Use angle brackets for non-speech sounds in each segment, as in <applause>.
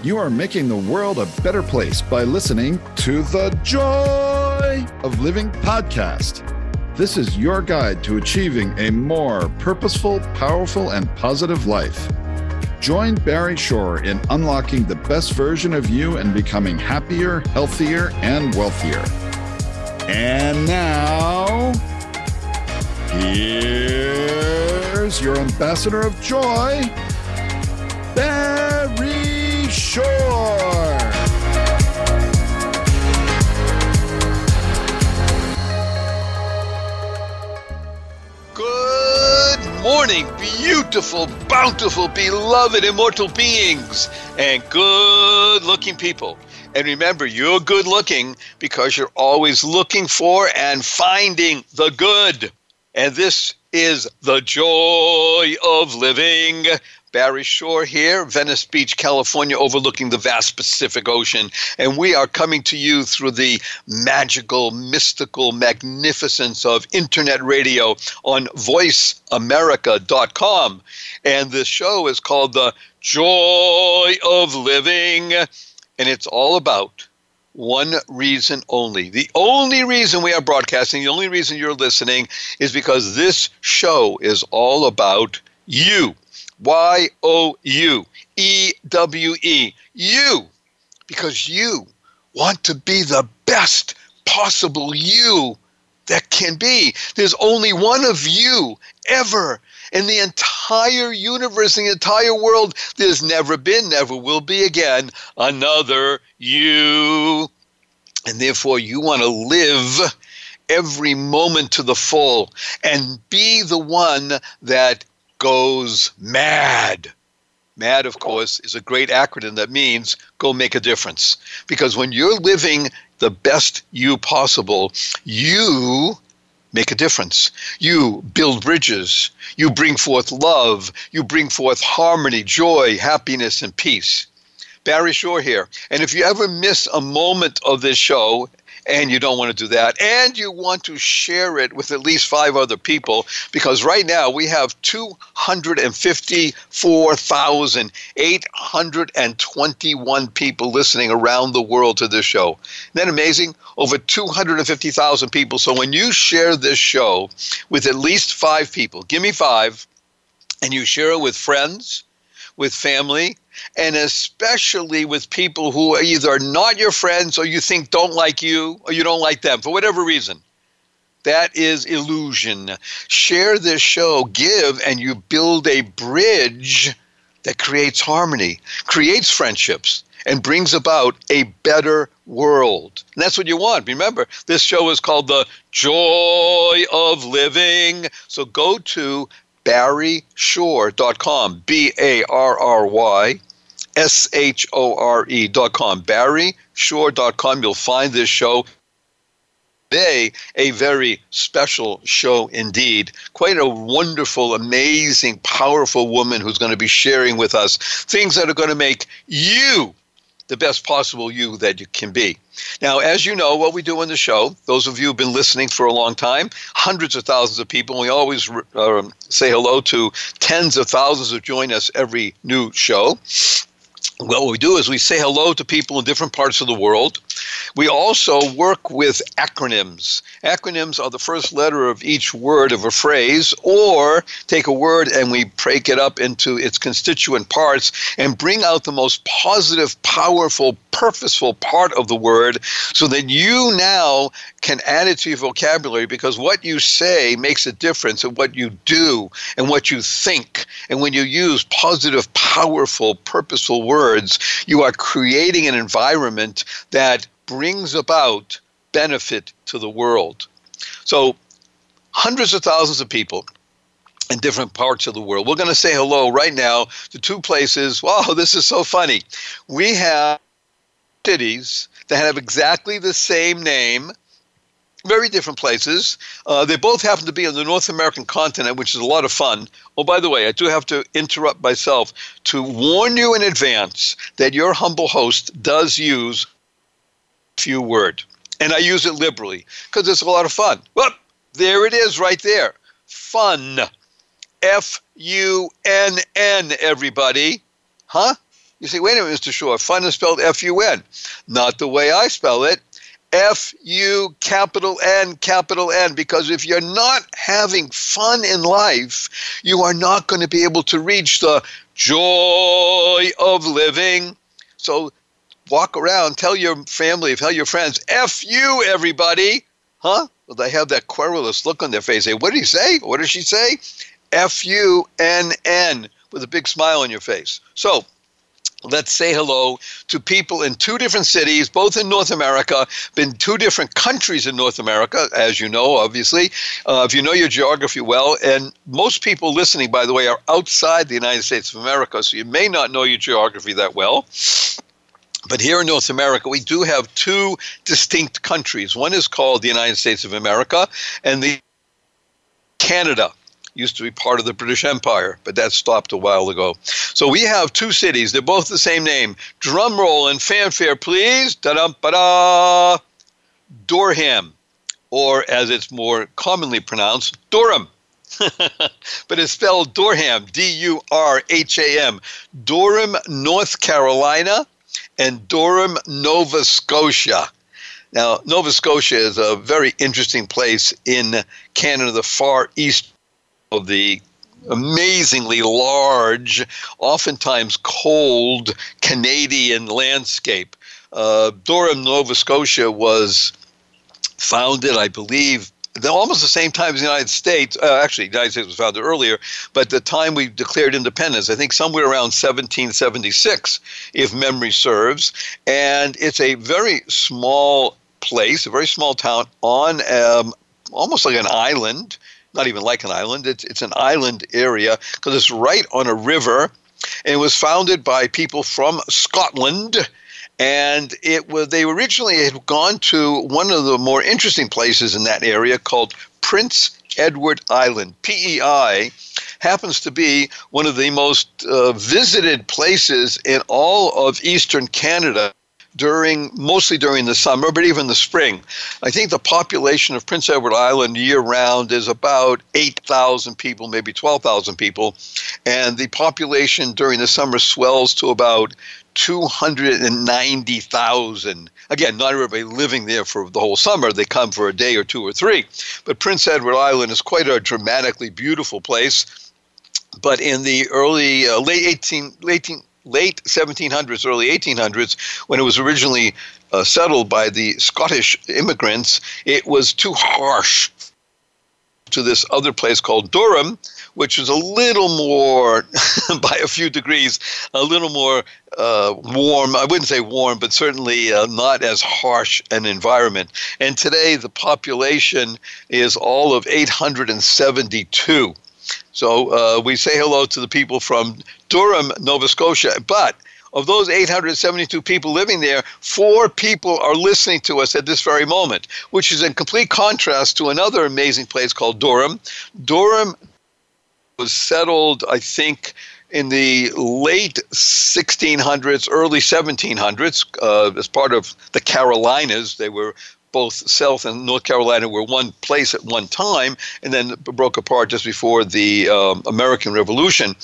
You are making the world a better place by listening to the Joy of Living podcast. This is your guide to achieving a more purposeful, powerful, and positive life. Join Barry Shore in unlocking the best version of you and becoming happier, healthier, and wealthier. And now, here's your ambassador of joy, Barry Good morning, beautiful, bountiful, beloved, immortal beings, and good looking people. And remember, you're good looking because you're always looking for and finding the good. And this is the joy of living. Barry Shore here, Venice Beach, California, overlooking the vast Pacific Ocean. And we are coming to you through the magical, mystical magnificence of internet radio on voiceamerica.com. And this show is called The Joy of Living. And it's all about one reason only. The only reason we are broadcasting, the only reason you're listening is because this show is all about you. Y O U E W E. You. Because you want to be the best possible you that can be. There's only one of you ever in the entire universe, in the entire world. There's never been, never will be again another you. And therefore, you want to live every moment to the full and be the one that goes mad. MAD, of course, is a great acronym that means go make a difference. Because when you're living the best you possible, you make a difference. You build bridges. You bring forth love. You bring forth harmony, joy, happiness, and peace. Barry Shore here. And if you ever miss a moment of this show, and you don't want to do that. And you want to share it with at least five other people because right now we have 254,821 people listening around the world to this show. Isn't that amazing? Over 250,000 people. So when you share this show with at least five people, give me five, and you share it with friends, with family, and especially with people who are either not your friends or you think don't like you or you don't like them for whatever reason. That is illusion. Share this show, give, and you build a bridge that creates harmony, creates friendships, and brings about a better world. And that's what you want. Remember, this show is called The Joy of Living. So go to barryshore.com, B A R R Y S H O R E.com, barryshore.com. You'll find this show. Today, a very special show indeed. Quite a wonderful, amazing, powerful woman who's going to be sharing with us things that are going to make you the best possible you that you can be. Now, as you know, what we do on the show, those of you who've been listening for a long time, hundreds of thousands of people, we always uh, say hello to tens of thousands who join us every new show. Well, what we do is we say hello to people in different parts of the world. We also work with acronyms. Acronyms are the first letter of each word of a phrase, or take a word and we break it up into its constituent parts and bring out the most positive, powerful, purposeful part of the word so that you now can add it to your vocabulary because what you say makes a difference in what you do and what you think. And when you use positive, powerful, purposeful words, you are creating an environment that brings about benefit to the world. So, hundreds of thousands of people in different parts of the world. We're going to say hello right now to two places. Wow, <laughs> this is so funny. We have cities that have exactly the same name very different places. Uh, they both happen to be on the North American continent, which is a lot of fun. Oh, by the way, I do have to interrupt myself to warn you in advance that your humble host does use few word, and I use it liberally because it's a lot of fun. Well, there it is, right there. Fun. F U N N. Everybody, huh? You say, wait a minute, Mr. Shore, fun is spelled F U N. Not the way I spell it. F U capital N capital N because if you're not having fun in life, you are not going to be able to reach the joy of living. So walk around, tell your family, tell your friends, F you, everybody. Huh? Well, they have that querulous look on their face. Say, what did he say? What did she say? F U N N with a big smile on your face. So let's say hello to people in two different cities, both in North America, been two different countries in North America, as you know, obviously. Uh, if you know your geography well, and most people listening, by the way, are outside the United States of America, so you may not know your geography that well. But here in North America, we do have two distinct countries. One is called the United States of America, and the Canada used to be part of the British Empire, but that stopped a while ago. So we have two cities. They're both the same name. Drum roll and fanfare, please. Da-dum, ba-da. Durham, or as it's more commonly pronounced, Durham. <laughs> but it's spelled Durham, D U R H A M. Durham, North Carolina, and Durham, Nova Scotia. Now, Nova Scotia is a very interesting place in Canada, the far east of the amazingly large, oftentimes cold Canadian landscape. Uh, Durham, Nova Scotia was founded, I believe, almost the same time as the United States. Uh, actually, the United States was founded earlier, but the time we declared independence, I think somewhere around 1776, if memory serves. And it's a very small place, a very small town on um, almost like an island not even like an island. It's it's an island area because it's right on a river, and it was founded by people from Scotland. And it was they originally had gone to one of the more interesting places in that area called Prince Edward Island. PEI happens to be one of the most uh, visited places in all of eastern Canada during mostly during the summer, but even the spring. I think the population of Prince Edward Island year round is about 8,000 people, maybe 12,000 people, and the population during the summer swells to about 290,000. Again, not everybody living there for the whole summer. They come for a day or two or three. But Prince Edward Island is quite a dramatically beautiful place. But in the early, uh, late 18, 18, late 1700s, early 1800s, when it was originally uh, settled by the Scottish immigrants, it was too harsh to this other place called Durham, which was a little more, <laughs> by a few degrees, a little more uh, warm. I wouldn't say warm, but certainly uh, not as harsh an environment. And today the population is all of 872. So uh, we say hello to the people from Durham, Nova Scotia. But of those 872 people living there, four people are listening to us at this very moment, which is in complete contrast to another amazing place called Durham. Durham was settled, I think, in the late 1600s, early 1700s, uh, as part of the Carolinas. They were both South and North Carolina were one place at one time, and then broke apart just before the um, American Revolution.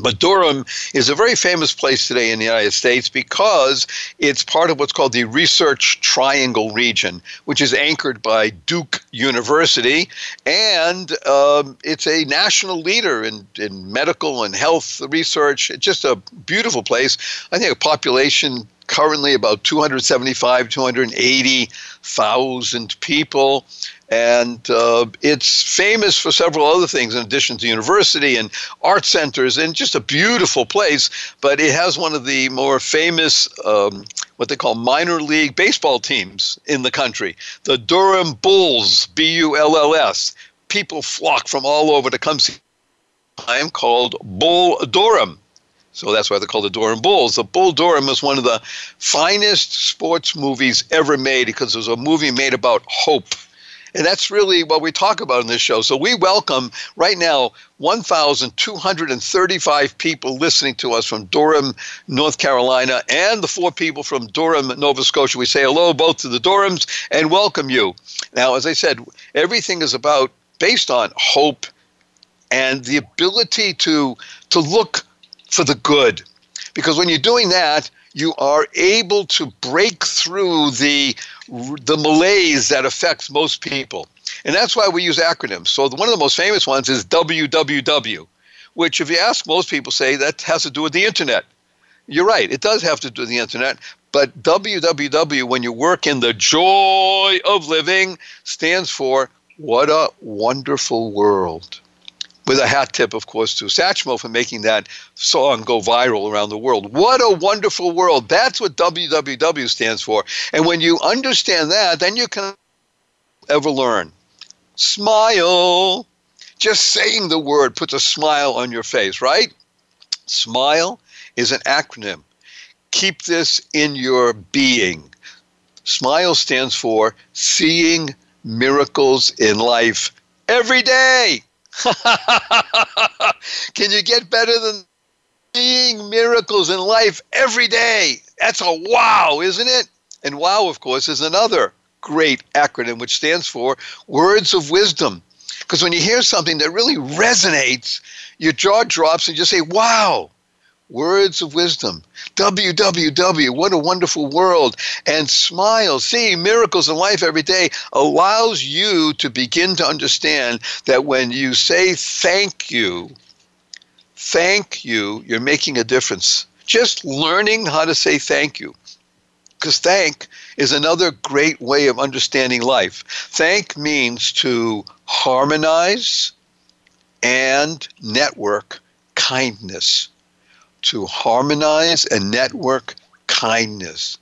But Durham is a very famous place today in the United States because it's part of what's called the Research Triangle region, which is anchored by Duke University. And um, it's a national leader in, in medical and health research. It's just a beautiful place. I think a population currently about 275, 280,000 people. And uh, it's famous for several other things in addition to university and art centers and just a beautiful place. But it has one of the more famous, um, what they call minor league baseball teams in the country, the Durham Bulls, B U L L S. People flock from all over to come see. I am called Bull Durham. So that's why they're called the Durham Bulls. The Bull Durham is one of the finest sports movies ever made because it was a movie made about hope. And that's really what we talk about in this show. So we welcome right now 1,235 people listening to us from Durham, North Carolina, and the four people from Durham, Nova Scotia. We say hello both to the Durhams and welcome you. Now, as I said, everything is about based on hope and the ability to to look for the good. Because when you're doing that, you are able to break through the the malaise that affects most people. And that's why we use acronyms. So one of the most famous ones is WWW, which if you ask most people say that has to do with the internet. You're right, it does have to do with the internet, but WWW when you work in the joy of living stands for what a wonderful world with a hat tip, of course, to Satchmo for making that song go viral around the world. What a wonderful world. That's what WWW stands for. And when you understand that, then you can ever learn. Smile. Just saying the word puts a smile on your face, right? Smile is an acronym. Keep this in your being. SMILE stands for Seeing Miracles in Life Every Day. <laughs> Can you get better than seeing miracles in life every day? That's a wow, isn't it? And wow, of course, is another great acronym which stands for Words of Wisdom. Because when you hear something that really resonates, your jaw drops and you say, wow. Words of wisdom. WWW, what a wonderful world. And smile, seeing miracles in life every day allows you to begin to understand that when you say thank you, thank you, you're making a difference. Just learning how to say thank you. Because thank is another great way of understanding life. Thank means to harmonize and network kindness to harmonize and network kindness.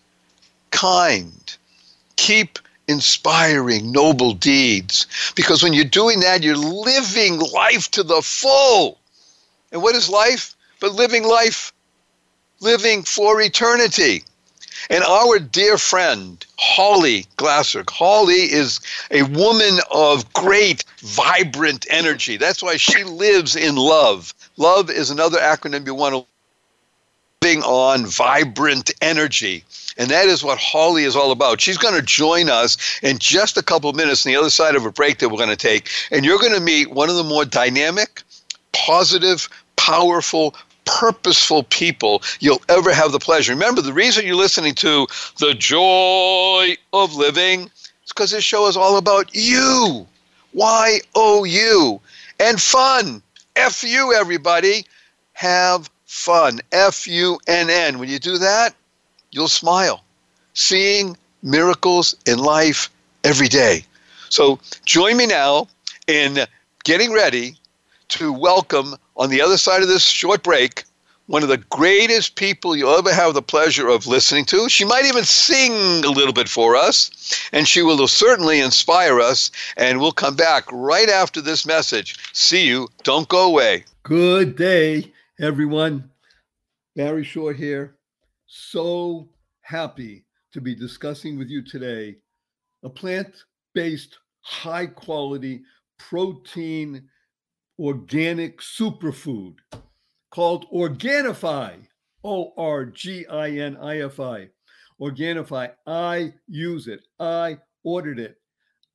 Kind. Keep inspiring noble deeds. Because when you're doing that, you're living life to the full. And what is life? But living life, living for eternity. And our dear friend, Holly Glasser, Holly is a woman of great, vibrant energy. That's why she lives in love. Love is another acronym you want to living on vibrant energy. And that is what Holly is all about. She's going to join us in just a couple of minutes on the other side of a break that we're going to take. And you're going to meet one of the more dynamic, positive, powerful, purposeful people you'll ever have the pleasure. Remember, the reason you're listening to The Joy of Living is because this show is all about you. Y O U. And fun. F you, everybody. Have fun. F U N N. When you do that, you'll smile. Seeing miracles in life every day. So join me now in getting ready to welcome on the other side of this short break one of the greatest people you'll ever have the pleasure of listening to. She might even sing a little bit for us, and she will certainly inspire us. And we'll come back right after this message. See you. Don't go away. Good day everyone. Barry Shore here. So happy to be discussing with you today a plant based, high quality, protein, organic superfood called Organifi. O R G I N I F I. Organifi. I use it. I ordered it.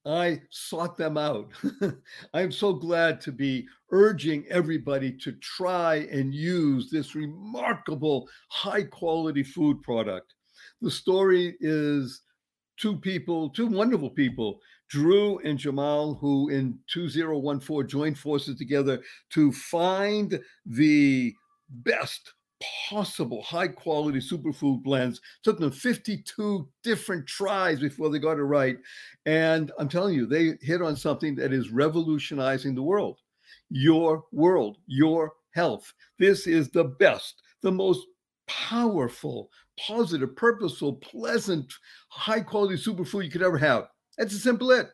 I sought them out. <laughs> I'm so glad to be urging everybody to try and use this remarkable high quality food product. The story is two people, two wonderful people, Drew and Jamal, who in 2014 joined forces together to find the best possible high quality superfood blends. Took them 52 different tries before they got it right. And I'm telling you, they hit on something that is revolutionizing the world. Your world, your health. This is the best, the most powerful, positive, purposeful, pleasant, high quality superfood you could ever have. That's a simple it.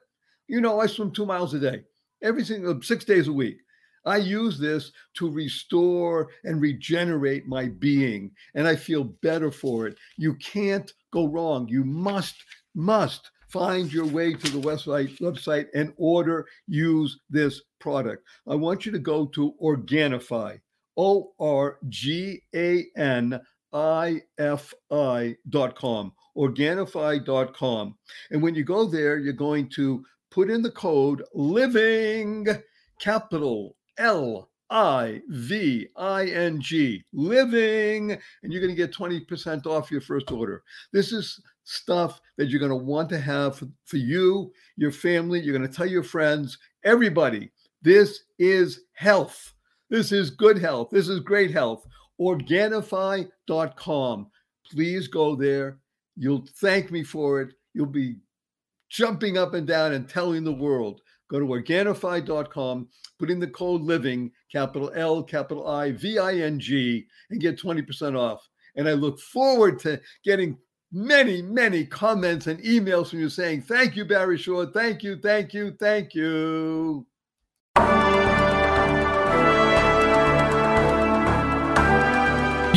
You know, I swim two miles a day, every single six days a week. I use this to restore and regenerate my being, and I feel better for it. You can't go wrong. You must, must find your way to the website, website and order, use this product. I want you to go to Organifi, O R G A N I F I dot com, Organifi.com. And when you go there, you're going to put in the code LIVING capital L I V I N G, living, and you're going to get 20% off your first order. This is stuff that you're going to want to have for, for you, your family. You're going to tell your friends, everybody, this is health. This is good health. This is great health. Organifi.com. Please go there. You'll thank me for it. You'll be jumping up and down and telling the world. Go to Organifi.com, put in the code LIVING, capital L, capital I, V I N G, and get 20% off. And I look forward to getting many, many comments and emails from you saying, Thank you, Barry Shore. Thank you, thank you, thank you.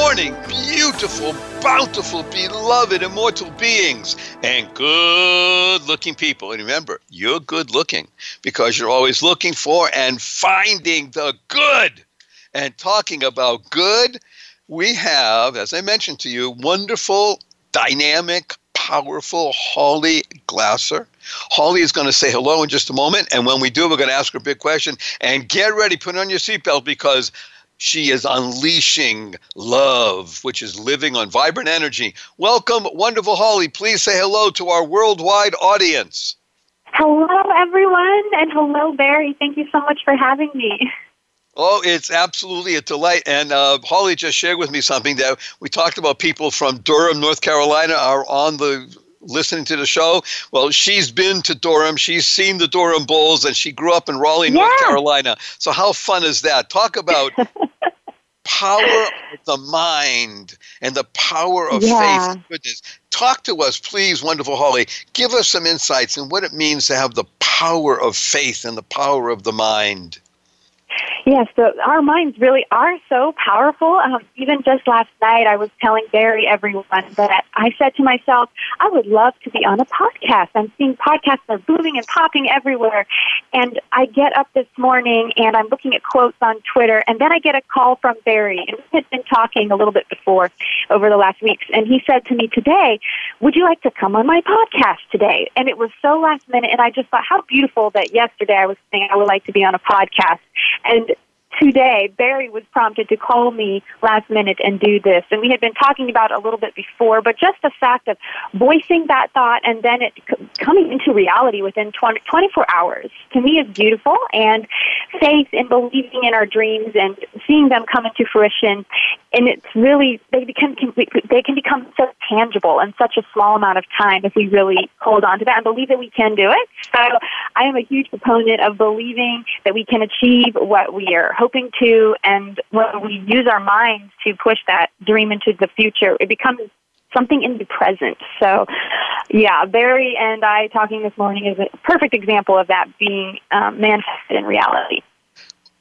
morning, beautiful bountiful, beloved, immortal beings and good looking people. And remember, you're good looking because you're always looking for and finding the good. And talking about good, we have, as I mentioned to you, wonderful, dynamic, powerful Holly Glasser. Holly is going to say hello in just a moment. And when we do, we're going to ask her a big question. And get ready, put on your seatbelt because she is unleashing love, which is living on vibrant energy. Welcome, wonderful Holly. Please say hello to our worldwide audience. Hello, everyone, and hello, Barry. Thank you so much for having me. Oh, it's absolutely a delight. And uh, Holly just shared with me something that we talked about people from Durham, North Carolina, are on the listening to the show. Well, she's been to Durham. She's seen the Durham Bulls, and she grew up in Raleigh, yeah. North Carolina. So how fun is that? Talk about <laughs> power of the mind and the power of yeah. faith. Goodness. Talk to us, please, wonderful Holly. Give us some insights in what it means to have the power of faith and the power of the mind. Yes, so our minds really are so powerful. Um, even just last night, I was telling Barry, everyone, that I said to myself, I would love to be on a podcast. I'm seeing podcasts are booming and popping everywhere. And I get up this morning and I'm looking at quotes on Twitter, and then I get a call from Barry. And we had been talking a little bit before over the last weeks. And he said to me today, Would you like to come on my podcast today? And it was so last minute. And I just thought, how beautiful that yesterday I was saying I would like to be on a podcast. And today, Barry was prompted to call me last minute and do this. And we had been talking about a little bit before, but just the fact of voicing that thought and then it coming into reality within 20, 24 hours to me is beautiful. And faith in believing in our dreams and seeing them come into fruition. And it's really, they, become, they can become so tangible in such a small amount of time if we really hold on to that and believe that we can do it. So I am a huge proponent of believing that we can achieve what we are hoping to, and when we use our minds to push that dream into the future, it becomes something in the present. So, yeah, Barry and I talking this morning is a perfect example of that being um, manifested in reality.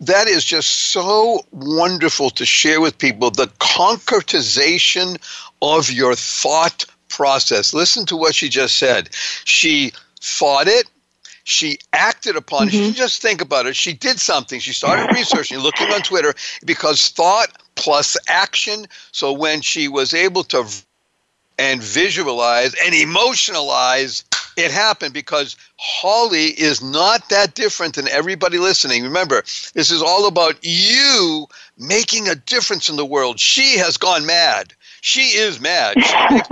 That is just so wonderful to share with people the concretization of your thought process. Listen to what she just said. She thought it, she acted upon mm-hmm. it. She didn't just think about it. She did something. She started researching, looking on Twitter, because thought plus action. So when she was able to and visualize and emotionalize, it happened because Holly is not that different than everybody listening. Remember, this is all about you making a difference in the world. She has gone mad. She is mad. She <laughs> makes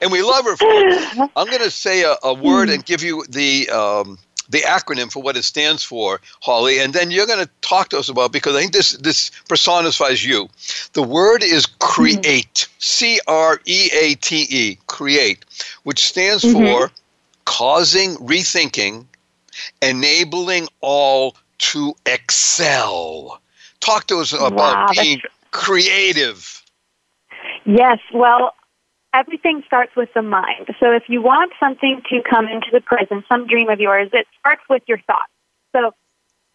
and we love her for it. I'm going to say a, a, word and give you the um, the acronym for what it stands for, Holly, and then you're going to talk to us about because I think this this personifies you. The word is create, C R E A T E, create, which stands mm-hmm. for causing rethinking, enabling all to excel. Talk to us about wow, being creative. Yes, well, everything starts with the mind. So if you want something to come into the present, some dream of yours, it starts with your thoughts. So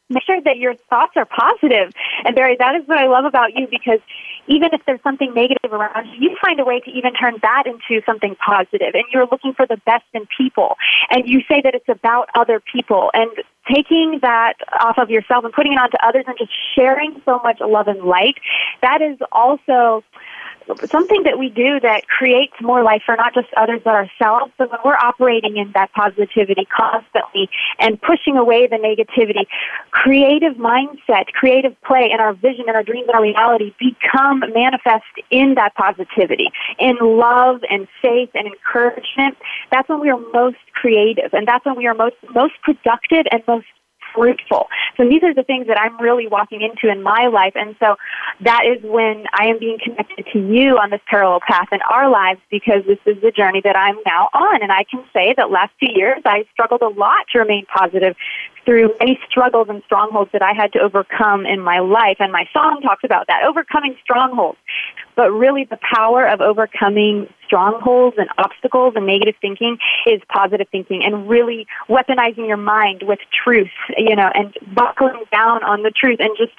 make sure that your thoughts are positive. And Barry, that is what I love about you because even if there's something negative around you, you find a way to even turn that into something positive. And you're looking for the best in people. And you say that it's about other people. And taking that off of yourself and putting it onto others and just sharing so much love and light, that is also something that we do that creates more life for not just others but ourselves. So when we're operating in that positivity constantly and pushing away the negativity, creative mindset, creative play, and our vision and our dreams and our reality become manifest in that positivity, in love and faith and encouragement. That's when we are most creative, and that's when we are most most productive and most fruitful. So these are the things that I'm really walking into in my life. And so that is when I am being connected to you on this parallel path in our lives because this is the journey that I'm now on. And I can say that last two years I struggled a lot to remain positive through many struggles and strongholds that I had to overcome in my life. And my song talks about that, overcoming strongholds. But really, the power of overcoming strongholds and obstacles and negative thinking is positive thinking and really weaponizing your mind with truth, you know, and buckling down on the truth and just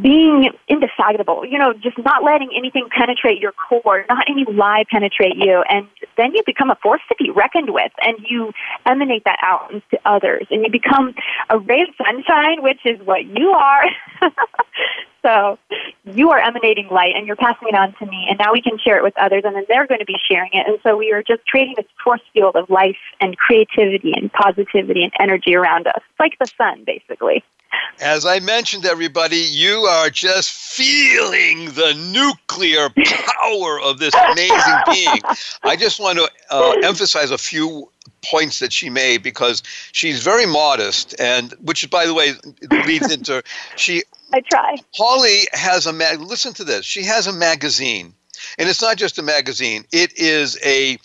being indefatigable, you know, just not letting anything penetrate your core, not any lie penetrate you. And then you become a force to be reckoned with and you emanate that out into others and you become a ray of sunshine, which is what you are. <laughs> so you are emanating light and you're passing it on to me and now we can share it with others and then they're going to be sharing it. And so we are just creating this force field of life and creativity and positivity and energy around us. Like the sun, basically. As I mentioned, everybody, you are just feeling the nuclear power of this amazing <laughs> being. I just want to uh, emphasize a few points that she made because she's very modest, and which, by the way, leads into <laughs> she. I try. Holly has a mag. Listen to this. She has a magazine, and it's not just a magazine. It is a,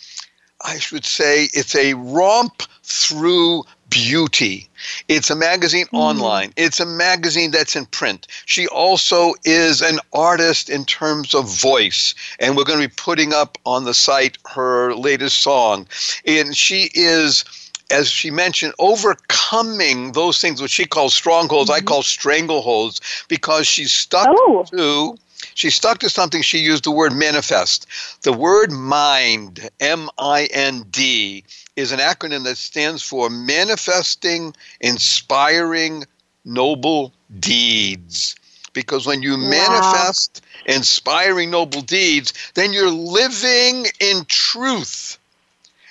I should say, it's a romp through beauty. It's a magazine mm. online. It's a magazine that's in print. She also is an artist in terms of voice, and we're going to be putting up on the site her latest song. And she is as she mentioned, overcoming those things which she calls strongholds, mm-hmm. I call strangleholds, because she's stuck oh. to she stuck to something she used the word manifest. The word mind, M I N D, is an acronym that stands for Manifesting Inspiring Noble Deeds. Because when you wow. manifest inspiring noble deeds, then you're living in truth.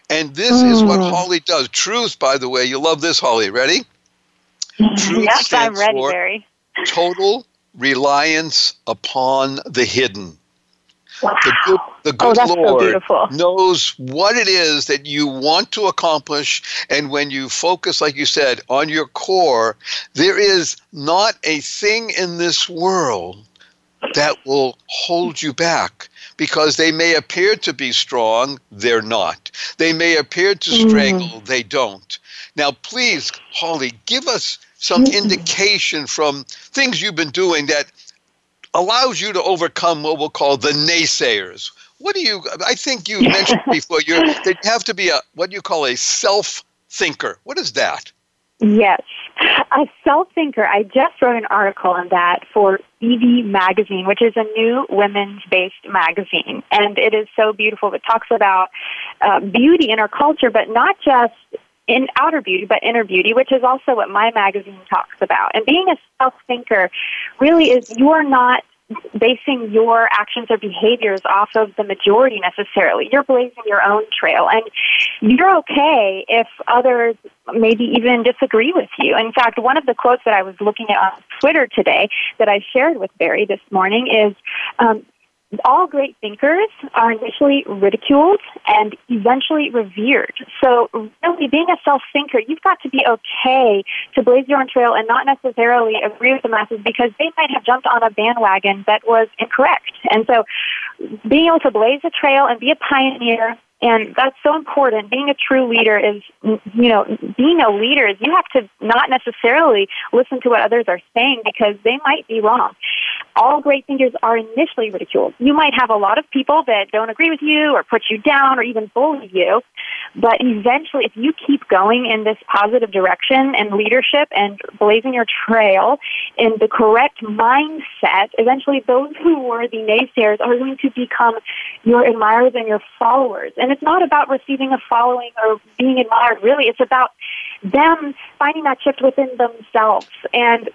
And this mm. is what hmm. Holly does. Truth, by the way, you love this, Holly. Ready? <laughs> Truth yes, I'm ready, Barry. Total reliance upon the hidden. Wow. The good, the good oh, Lord so knows what it is that you want to accomplish. And when you focus, like you said, on your core, there is not a thing in this world that will hold you back because they may appear to be strong, they're not. They may appear to mm. strangle, mm. they don't. Now, please, Holly, give us some indication from things you've been doing that allows you to overcome what we'll call the naysayers. What do you? I think you <laughs> mentioned before you that you have to be a what do you call a self thinker. What is that? Yes, a self thinker. I just wrote an article on that for Evie Magazine, which is a new women's based magazine, and it is so beautiful. It talks about uh, beauty in our culture, but not just in outer beauty, but inner beauty, which is also what my magazine talks about. And being a self thinker really is you are not basing your actions or behaviors off of the majority necessarily. You're blazing your own trail, and you're okay if others maybe even disagree with you. In fact, one of the quotes that I was looking at on Twitter today that I shared with Barry this morning is um, all great thinkers are initially ridiculed and eventually revered. So, really, being a self thinker, you've got to be okay to blaze your own trail and not necessarily agree with the masses because they might have jumped on a bandwagon that was incorrect. And so, being able to blaze a trail and be a pioneer and that's so important. Being a true leader is, you know, being a leader is you have to not necessarily listen to what others are saying because they might be wrong. All great thinkers are initially ridiculed. You might have a lot of people that don't agree with you or put you down or even bully you, But eventually, if you keep going in this positive direction and leadership and blazing your trail in the correct mindset, eventually those who were the naysayers are going to become your admirers and your followers. And it's not about receiving a following or being admired, really. It's about them finding that shift within themselves and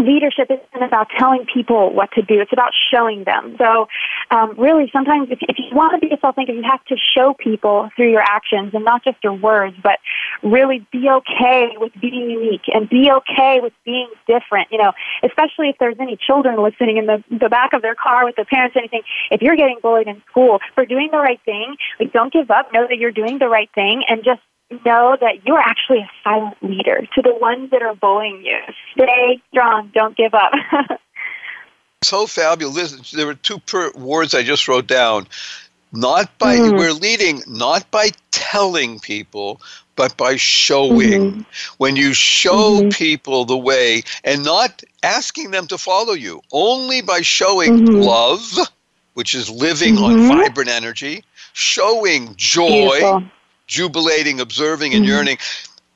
leadership isn't about telling people what to do. It's about showing them. So, um, really, sometimes if, if you want to be a self thinker, you have to show people through your actions and not just your words, but really be okay with being unique and be okay with being different. You know, especially if there's any children listening in the, the back of their car with their parents, anything. If you're getting bullied in school for doing the right thing, like don't give up. Know that you're doing the right thing and just know that you're actually a silent leader to the ones that are bullying you. Stay strong. Don't give up. <laughs> so fabulous. There were two per- words I just wrote down. Not by mm. we're leading, not by telling people, but by showing. Mm-hmm. When you show mm-hmm. people the way and not asking them to follow you, only by showing mm-hmm. love, which is living on mm-hmm. vibrant energy, showing joy. Beautiful jubilating, observing, and mm-hmm. yearning,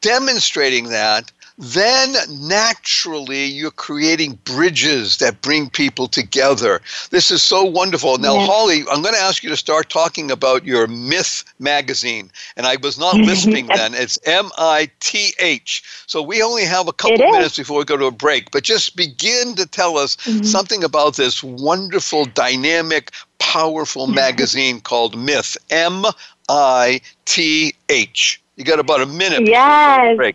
demonstrating that, then naturally you're creating bridges that bring people together. This is so wonderful. Now, yes. Holly, I'm going to ask you to start talking about your MITH magazine. And I was not listening <laughs> then. It's M I T H. So we only have a couple minutes before we go to a break, but just begin to tell us mm-hmm. something about this wonderful, dynamic, powerful magazine called MITH. M I T H. You got about a minute. Yes.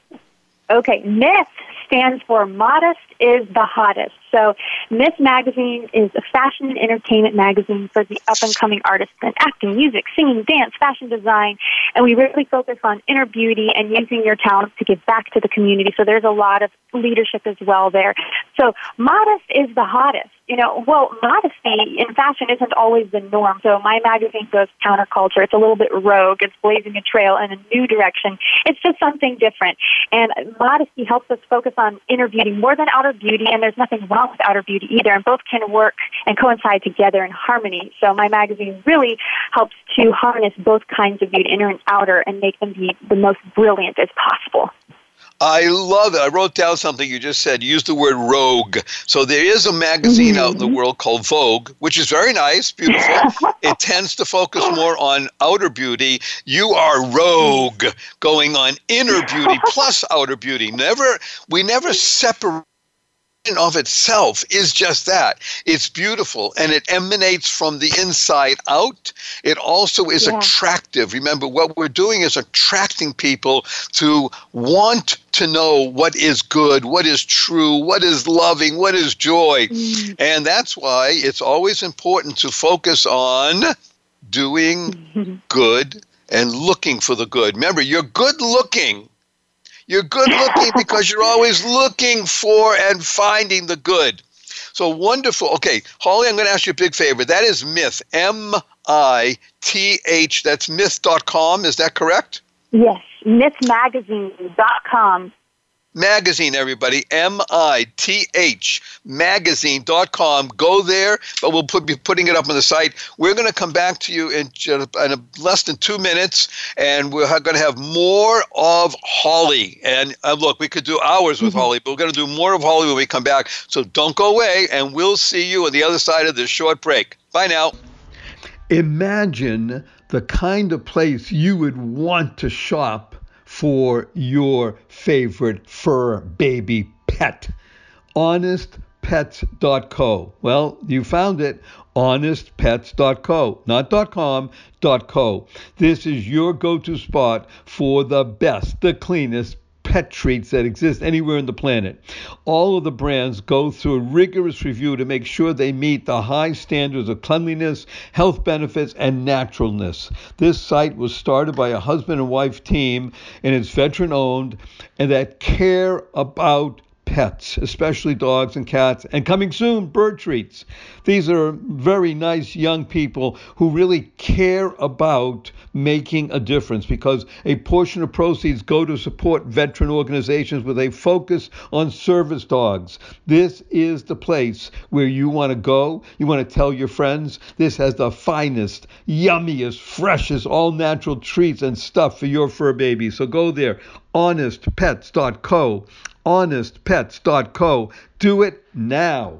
Okay. MITH stands for modest is the hottest. So, MITH Magazine is a fashion and entertainment magazine for the up and coming artists in acting, music, singing, dance, fashion design. And we really focus on inner beauty and using your talents to give back to the community. So, there's a lot of leadership as well there. So, modest is the hottest you know, well, modesty in fashion isn't always the norm. So my magazine goes counterculture. It's a little bit rogue. It's blazing a trail in a new direction. It's just something different. And modesty helps us focus on inner beauty more than outer beauty. And there's nothing wrong with outer beauty either. And both can work and coincide together in harmony. So my magazine really helps to harness both kinds of beauty, inner and outer, and make them be the most brilliant as possible. I love it. I wrote down something you just said. Use the word rogue. So there is a magazine mm-hmm. out in the mm-hmm. world called Vogue, which is very nice, beautiful. <laughs> it tends to focus more on outer beauty. You are rogue, going on inner beauty <laughs> plus outer beauty. Never, we never separate of itself is just that. It's beautiful and it emanates from the inside out. It also is yeah. attractive. Remember, what we're doing is attracting people to want to know what is good, what is true, what is loving, what is joy. Mm. And that's why it's always important to focus on doing <laughs> good and looking for the good. Remember, you're good looking you're good looking because you're always looking for and finding the good. So wonderful. Okay, Holly, I'm going to ask you a big favor. That is MITH, M I T H. That's mith.com. Is that correct? Yes, mithmagazine.com magazine, everybody. M I T H magazine.com. Go there, but we'll put, be putting it up on the site. We're going to come back to you in, in less than two minutes, and we're going to have more of Holly. And uh, look, we could do hours with mm-hmm. Holly, but we're going to do more of Holly when we come back. So don't go away, and we'll see you on the other side of this short break. Bye now. Imagine the kind of place you would want to shop for your favorite fur baby pet. HonestPets.co. Well, you found it. HonestPets.co. Not .com, .co. This is your go-to spot for the best, the cleanest, pet treats that exist anywhere in the planet. All of the brands go through a rigorous review to make sure they meet the high standards of cleanliness, health benefits, and naturalness. This site was started by a husband and wife team and it's veteran owned and that care about pets, especially dogs and cats, and coming soon, bird treats. These are very nice young people who really care about making a difference because a portion of proceeds go to support veteran organizations with a focus on service dogs. This is the place where you want to go. You want to tell your friends this has the finest, yummiest, freshest, all natural treats and stuff for your fur baby. So go there, honestpets.co. Honestpets.co. Do it now.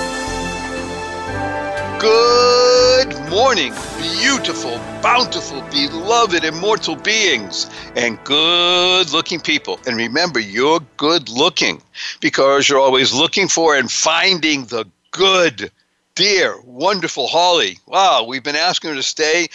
Good morning, beautiful, bountiful, beloved, immortal beings, and good looking people. And remember, you're good looking because you're always looking for and finding the good. Dear, wonderful Holly. Wow, we've been asking her to stay,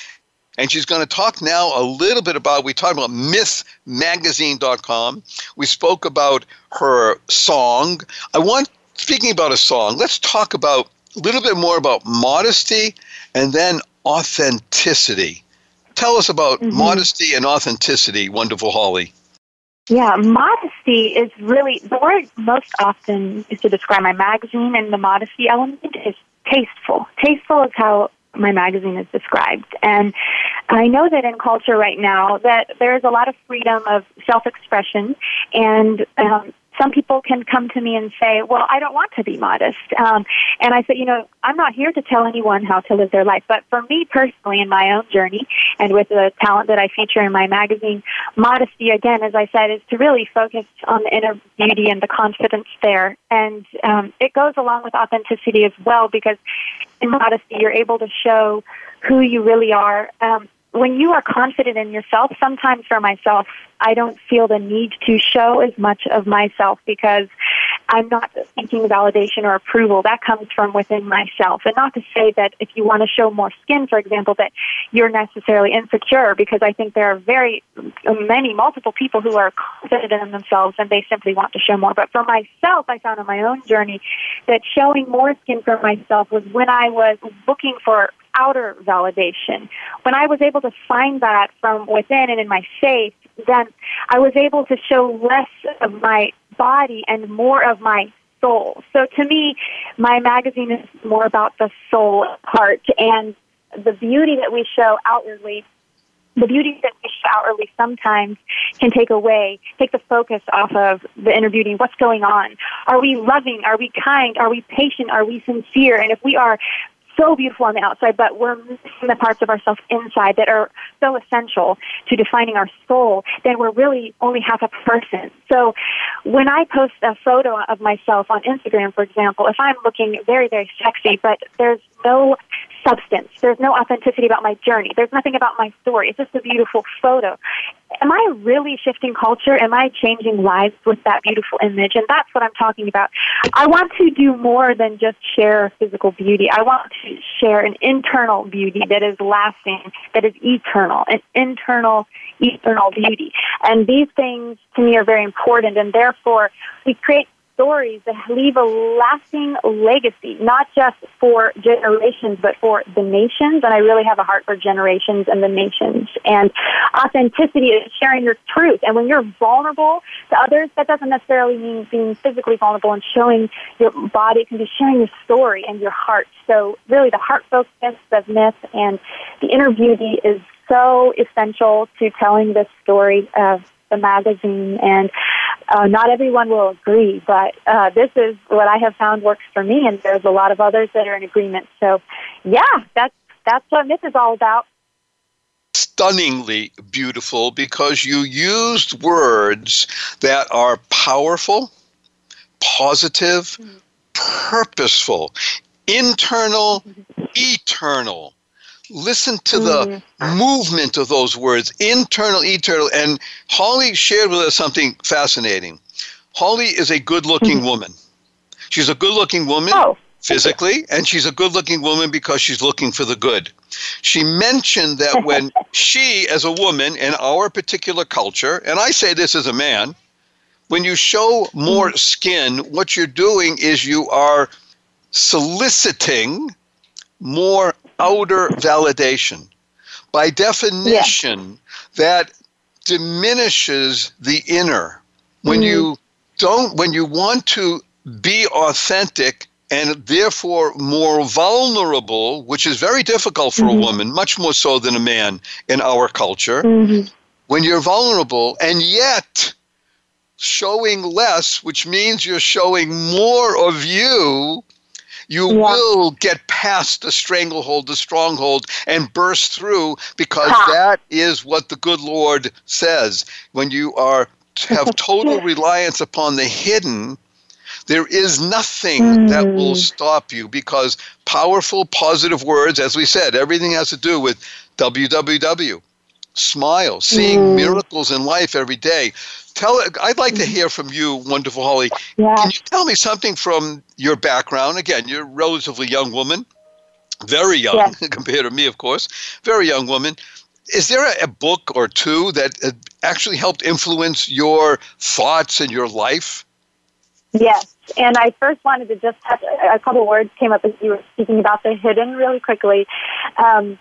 and she's going to talk now a little bit about we talked about mithmagazine.com we spoke about her song i want speaking about a song let's talk about a little bit more about modesty and then authenticity. Tell us about mm-hmm. modesty and authenticity, wonderful Holly. Yeah, modesty is really the word most often is to describe my magazine, and the modesty element is tasteful. Tasteful is how my magazine is described. And I know that in culture right now that there is a lot of freedom of self-expression and um, some people can come to me and say, well, I don't want to be modest. Um, and I said, you know, I'm not here to tell anyone how to live their life. But for me personally, in my own journey and with the talent that I feature in my magazine, modesty, again, as I said, is to really focus on the inner beauty and the confidence there. And um, it goes along with authenticity as well because in modesty, you're able to show who you really are. Um, when you are confident in yourself, sometimes for myself, I don't feel the need to show as much of myself because I'm not seeking validation or approval. That comes from within myself. And not to say that if you want to show more skin, for example, that you're necessarily insecure because I think there are very many, multiple people who are confident in themselves and they simply want to show more. But for myself, I found on my own journey that showing more skin for myself was when I was looking for outer validation. When I was able to find that from within and in my faith, then I was able to show less of my body and more of my soul. So to me, my magazine is more about the soul part and the beauty that we show outwardly the beauty that we show outwardly sometimes can take away, take the focus off of the inner beauty. What's going on? Are we loving? Are we kind? Are we patient? Are we sincere? And if we are so beautiful on the outside, but we're missing the parts of ourselves inside that are so essential to defining our soul, then we're really only half a person. So when I post a photo of myself on Instagram, for example, if I'm looking very, very sexy, but there's no substance. There's no authenticity about my journey. There's nothing about my story. It's just a beautiful photo. Am I really shifting culture? Am I changing lives with that beautiful image? And that's what I'm talking about. I want to do more than just share physical beauty. I want to share an internal beauty that is lasting, that is eternal, an internal, eternal beauty. And these things to me are very important and therefore we create stories that leave a lasting legacy, not just for generations, but for the nations. And I really have a heart for generations and the nations. And authenticity is sharing your truth. And when you're vulnerable to others, that doesn't necessarily mean being physically vulnerable and showing your body. It can be sharing your story and your heart. So really the heart focus of MITH and the inner beauty is so essential to telling this story of the magazine and uh, not everyone will agree, but uh, this is what I have found works for me, and there's a lot of others that are in agreement. So, yeah, that's that's what MITH is all about. Stunningly beautiful because you used words that are powerful, positive, mm-hmm. purposeful, internal, mm-hmm. eternal listen to the mm. movement of those words internal eternal and holly shared with us something fascinating holly is a good looking mm-hmm. woman She's a good looking woman. Oh. Physically, and she's a good looking woman because she's looking for the good. She mentioned that <laughs> when she, as a woman in our particular culture, and I say this as a man, when you show more skin, what you're doing is you are soliciting more outer validation. By definition, that diminishes the inner. When you mm-hmm. don't, when you want to be authentic and therefore more vulnerable, which is very difficult for a mm-hmm. woman, much more so than a man in our culture, mm-hmm. when you're vulnerable and yet showing less, which means you're showing more of you, you Yeah. will get past the stranglehold, the stronghold, and burst through because Ha. that is what the good Lord says. When you are have <laughs> total reliance upon the hidden, there is nothing that will hmm. stop you because powerful, positive words, as we said, everything has to do with www. Smile, seeing miracles in life every day. Tell I'd like to hear from you, wonderful Holly. Yeah. Can you tell me something from your background? Again, you're a relatively young woman, very young Yeah. <laughs> compared to me, of course, very young woman. Is there a, a book or two that uh, actually helped influence your thoughts and your life? Yes, and I first wanted to just touch a couple words came up as you were speaking about the hidden really quickly. Um,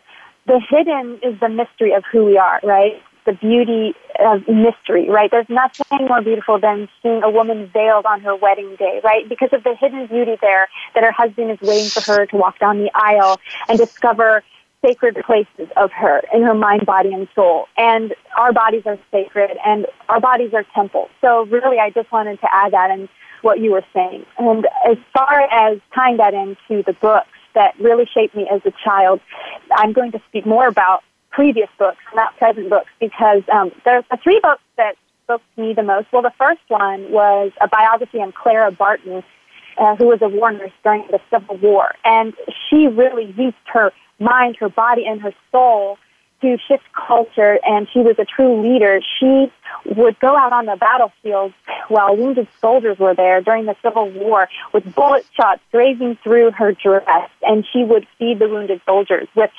the hidden is the mystery of who we are, right? The beauty of mystery, right? There's nothing more beautiful than seeing a woman veiled on her wedding day, right? Because of the hidden beauty there that her husband is waiting for her to walk down the aisle and discover sacred places of her in her mind, body, and soul. And our bodies are sacred and our bodies are temples. So really, I just wanted to add that in what you were saying. And as far as tying that into the books that really shaped me as a child, I'm going to speak more about previous books, not present books, because um, there's the three books that spoke to me the most. Well, the first one was a biography on Clara Barton, uh, who was a war nurse during the Civil War. And she really used her mind, her body, and her soul to shift culture, and she was a true leader. She would go out on the battlefield while wounded soldiers were there during the Civil War with bullet shots grazing through her dress, and she would feed the wounded soldiers with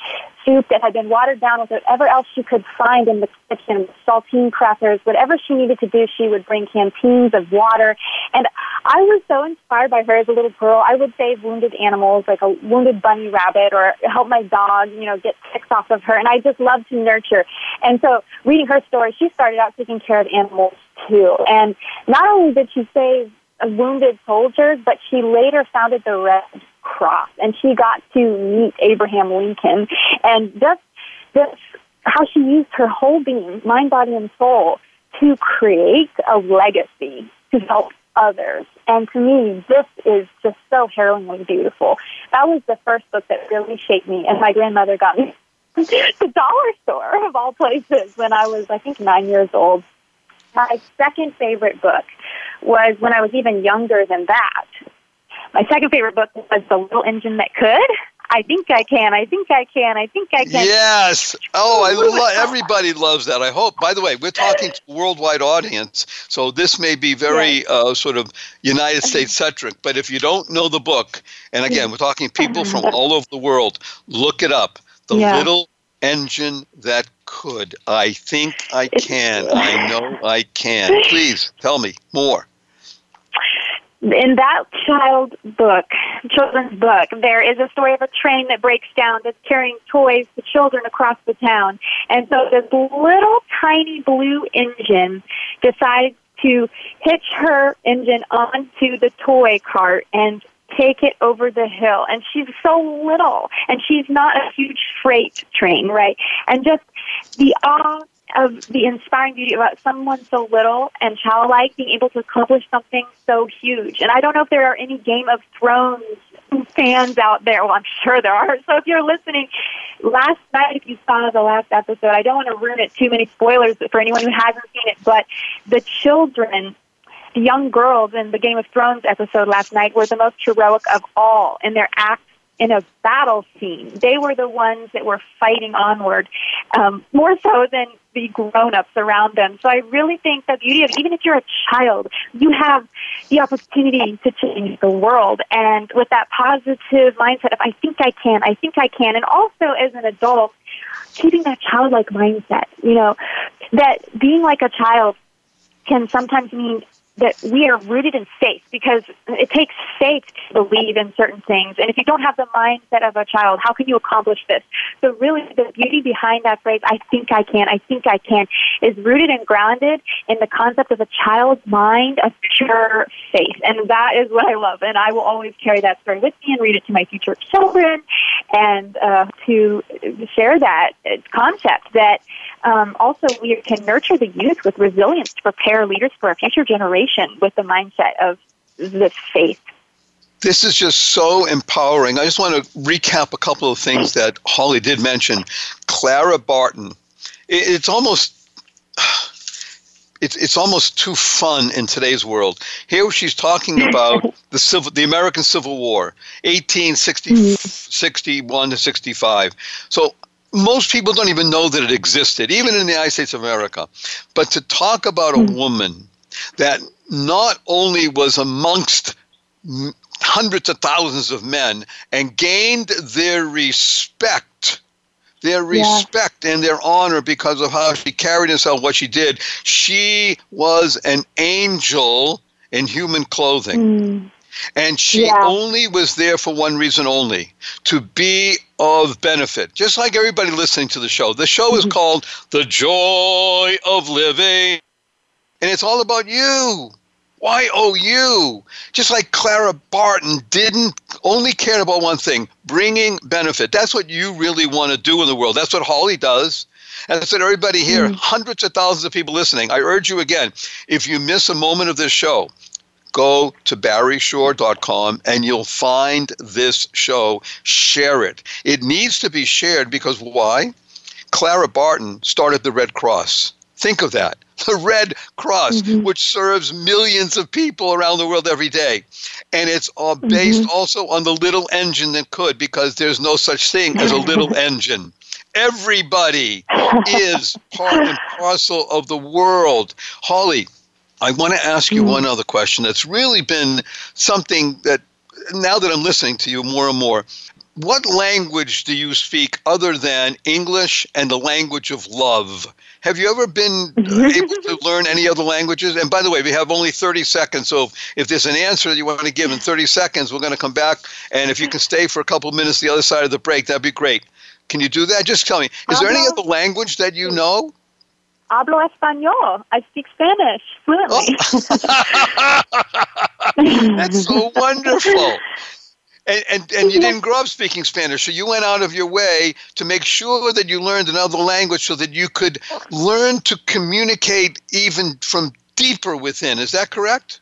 soup that had been watered down with whatever else she could find in the kitchen, saltine crackers, whatever she needed to do, she would bring canteens of water. And I was so inspired by her as a little girl. I would save wounded animals, like a wounded bunny rabbit, or help my dog, you know, get ticks off of her. And I just loved to nurture. And so reading her story, she started out taking care of animals too. And not only did she save wounded soldiers, but she later founded the Red Cross, and she got to meet Abraham Lincoln, and just this how she used her whole being, mind, body, and soul, to create a legacy to help others. And to me, this is just so harrowingly beautiful. That was the first book that really shaped me, and my grandmother got me <laughs> the dollar store of all places when I was, I think, nine years old. My second favorite book was when I was even younger than that. My second favorite book was The Little Engine That Could. I think I can. I think I can. I think I can. Yes. Oh, I love. Everybody loves that. I hope. By the way, we're talking to a worldwide audience, so this may be very uh, sort of United States centric. But if you don't know the book, and again, we're talking people from <laughs> all over the world, look it up. The Yeah. little engine that could. I think I can. <laughs> I know I can. Please tell me more. in that child book, children's book, there is a story of a train that breaks down that's carrying toys to children across the town. And so this little tiny blue engine decides to hitch her engine onto the toy cart and take it over the hill. And she's so little, and she's not a huge freight train, right? And just the awe of the inspiring beauty about someone so little and childlike being able to accomplish something so huge. And I don't know if there are any Game of Thrones fans out there. Well, I'm sure there are. So if you're listening, last night, if you saw the last episode, I don't want to ruin it too many spoilers for anyone who hasn't seen it, but the children the young girls in the Game of Thrones episode last night were the most heroic of all in their acts in a battle scene. They were the ones that were fighting onward, um, more so than the grown-ups around them. So I really think the beauty of even if you're a child, you have the opportunity to change the world. And with that positive mindset of I think I can, I think I can, and also as an adult, keeping that childlike mindset. You know, that being like a child can sometimes mean that we are rooted in faith because it takes faith to believe in certain things. And if you don't have the mindset of a child, how can you accomplish this? So really the beauty behind that phrase, I think I can, I think I can, is rooted and grounded in the concept of a child's mind of pure faith. And that is what I love. And I will always carry that story with me and read it to my future children and uh, to share that concept that um, also we can nurture the youth with resilience to prepare leaders for a future with the mindset of this faith. This is just so empowering. I just want to recap a couple of things that Holly did mention. Clara Barton. It's almost <sighs> it's it's almost too fun in today's world. Here she's talking about <laughs> the civil the American Civil War, 1861 to 65. So most people don't even know that it existed, even in the United States of America. But to talk about a hmm. woman that not only was amongst hundreds of thousands of men and gained their respect their respect yeah. and their honor because of how she carried herself, what she did. She was an angel in human clothing. Mm. And she yeah. only was there for one reason only to be of benefit. Just like everybody listening to the show. The show is mm-hmm. called The Joy of Living. And it's all about you. Why oh you? Just like Clara Barton didn't only care about one thing, bringing benefit. That's what you really want to do in the world. That's what Holly does. And that's what everybody here, mm. hundreds of thousands of people listening. I urge you again, if you miss a moment of this show, go to barryshore.com and you'll find this show. Share it. It needs to be shared because why? Clara Barton started the Red Cross. Think of that. <laughs> The Red Cross, mm-hmm. which serves millions of people around the world every day. And it's all based mm-hmm. also on the little engine that could, because there's no such thing as a little <laughs> engine. Everybody is part and parcel of the world. Holly, I want to ask you mm. one other question that's really been something that now that I'm listening to you more and more, what language do you speak other than English and the language of love? Have you ever been uh, able to <laughs> learn any other languages? And by the way, we have only 30 seconds, so if there's an answer you want to give in 30 seconds, we're going to come back. And if you can stay for a couple of minutes the other side of the break, that'd be great. Can you do that? Just tell me. Is there any other language that you know? hablo español. I speak Spanish fluently. Oh. <laughs> That's so wonderful. And, and, and you didn't grow up speaking Spanish, so you went out of your way to make sure that you learned another language so that you could learn to communicate even from deeper within. Is that correct?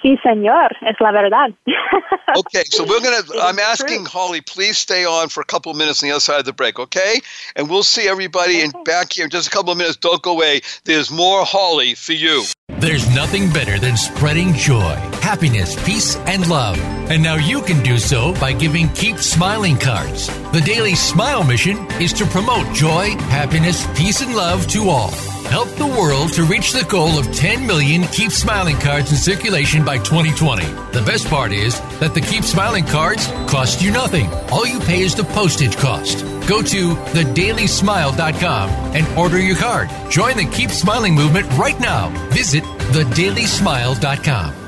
Sí, señor, es la verdad. <laughs> okay, so we're going to, I'm asking true. Holly, please stay on for a couple of minutes on the other side of the break, okay? And we'll see everybody in back here in just a couple of minutes. Don't go away. There's more Holly for you. There's nothing better than spreading joy, happiness, peace, and love. And now you can do so by giving Keep Smiling cards. The Daily Smile mission is to promote joy, happiness, peace, and love to all help the world to reach the goal of 10 million Keep Smiling cards in circulation by 2020. The best part is that the Keep Smiling cards cost you nothing. All you pay is the postage cost. Go to thedailysmile.com and order your card. Join the Keep Smiling movement right now. Visit thedailysmile.com.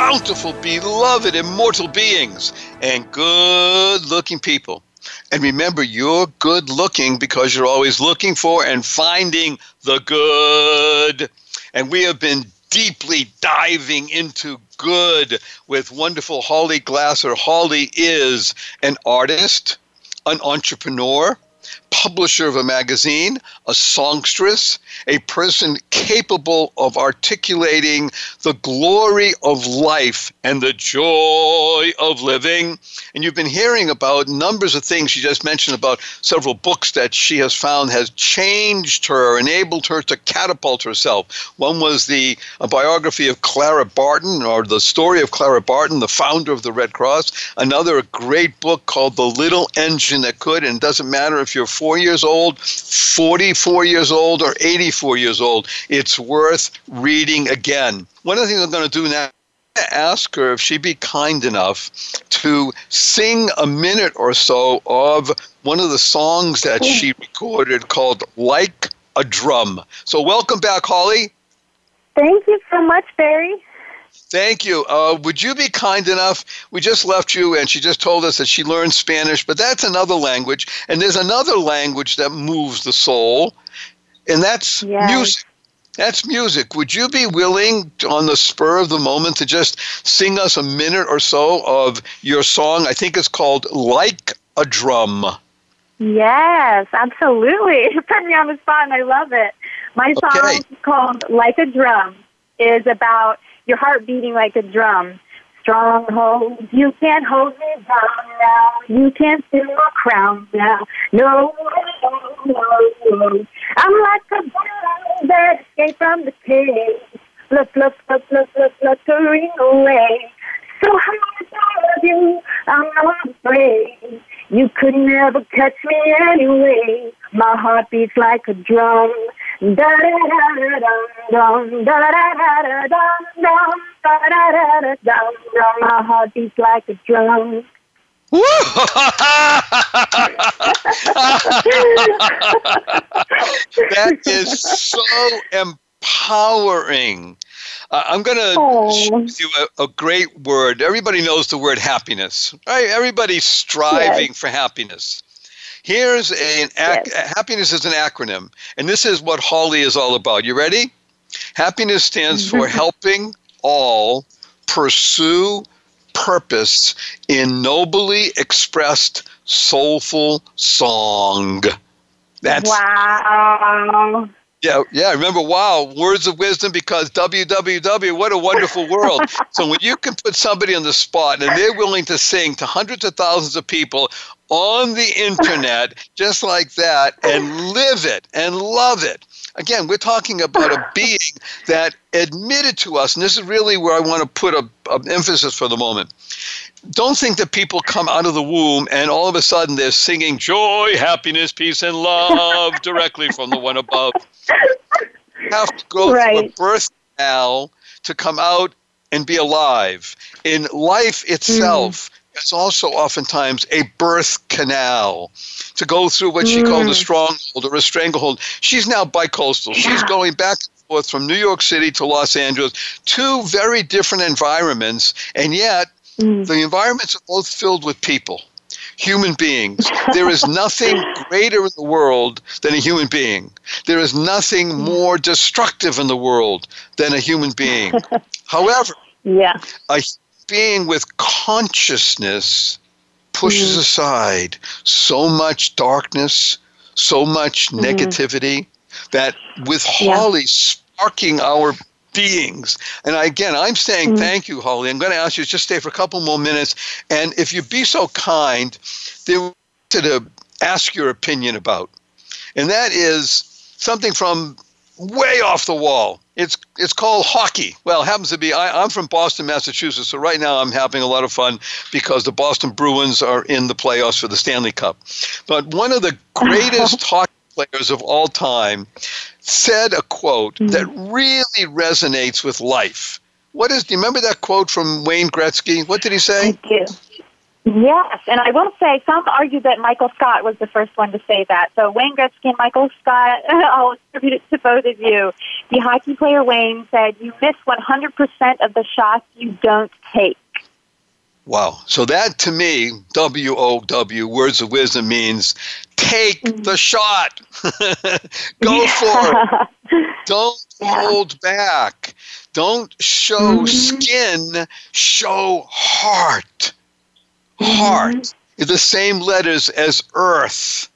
bountiful, beloved, immortal beings, and good looking people. And remember, you're good looking because you're always looking for and finding the good. And we have been deeply diving into good with wonderful Holly Glasser. Holly is an artist, an entrepreneur, publisher of a magazine, a songstress, a person capable of articulating the glory of life and the joy of living. And you've been hearing about numbers of things she just mentioned about several books that she has found has changed her, enabled her to catapult herself. One was the biography of Clara Barton, or the story of Clara Barton, the founder of the Red Cross. Another great book called The Little Engine That Could, and it doesn't matter if you're four years old, 44 years old, or 84 years old. It's worth reading again. One of the things I'm going to do now ask her if she'd be kind enough to sing a minute or so of one of the songs that she recorded called Like a Drum. So, welcome back, Holly. Thank you so much, Barry. Thank you. Uh, would you be kind enough? We just left you, and she just told us that she learned Spanish, but that's another language. And there's another language that moves the soul, and that's Yes. music. That's music. Would you be willing, on the spur of the moment, to just sing us a minute or so of your song? I think it's called Like a Drum. Yes, absolutely. You put me on the spot and I love it. My song Okay. is called Like a Drum is about your heart beating like a drum. Stronghold, you can't hold me down now. You can't steal my crown now. No, no, no. I'm like a bird that escaped from the cage. Look, look, look, look, look, fluttering away. So high above you, I'm not afraid. You could never catch me anyway. My heart beats like a drum. My heart beats like a drum. That <laughs> is so empowering. Uh, I'm going to Oh. with you a, a great word. Everybody knows the word happiness, right? Everybody's striving for happiness. Here's an ac- happiness is an acronym, and this is what Holly is all about. You ready? Happiness stands for <laughs> helping all pursue purpose in nobly expressed soulful song. That's wow. yeah, yeah. Remember, wow, words of wisdom because www, what a wonderful world. <laughs> so when you can put somebody on the spot and they're willing to sing to hundreds of thousands of people on the internet just like that and live it and love it. Again, we're talking about a <laughs> being that admitted to us, and this is really where I want to put a, a emphasis for the moment don't think that people come out of the womb and all of a sudden they're singing joy, happiness, peace, and love <laughs> directly from the one above. You have to go through a birth canal to come out and be alive. In life mm-hmm. itself, it's also oftentimes a birth canal to go through what she called a stronghold or a stranglehold. She's now bicoastal. She's going back and forth from New York City to Los Angeles, two very different environments, and yet Mm. the environments are both filled with people, human beings. There is <laughs> nothing greater in the world than a human being. There is nothing more destructive in the world than a human being. <laughs> However, Yeah. a being with consciousness pushes mm-hmm. aside so much darkness, so much mm-hmm. negativity that with Yeah. Holly sparking our beings. And again, I'm saying mm-hmm. thank you, Holly. I'm going to ask you to just stay for a couple more minutes. And if you'd be so kind, was to ask your opinion about. And that is something from way off the wall. It's it's called hockey. Well, it happens to be I, I'm from Boston, Massachusetts, so right now I'm having a lot of fun because the Boston Bruins are in the playoffs for the Stanley Cup. But one of the <laughs> greatest hockey players of all time said a quote hmm. that really resonates with life. What is? Do you remember that quote from Wayne Gretzky? What did he I say? do. Yes, and I will say some argue that Michael Scott was the first one to say that. So Wayne Gretzky and Michael Scott, <laughs> I'll attribute it to both of you. The hockey player Wayne said, "You miss 100% of the shots you don't take." Wow. So that to me, W O W, words of wisdom means take the shot. <laughs> Go for it. <laughs> Don't Yeah. hold back. Don't show mm-hmm. skin, show heart. Mm-hmm. Heart is the same letters as earth.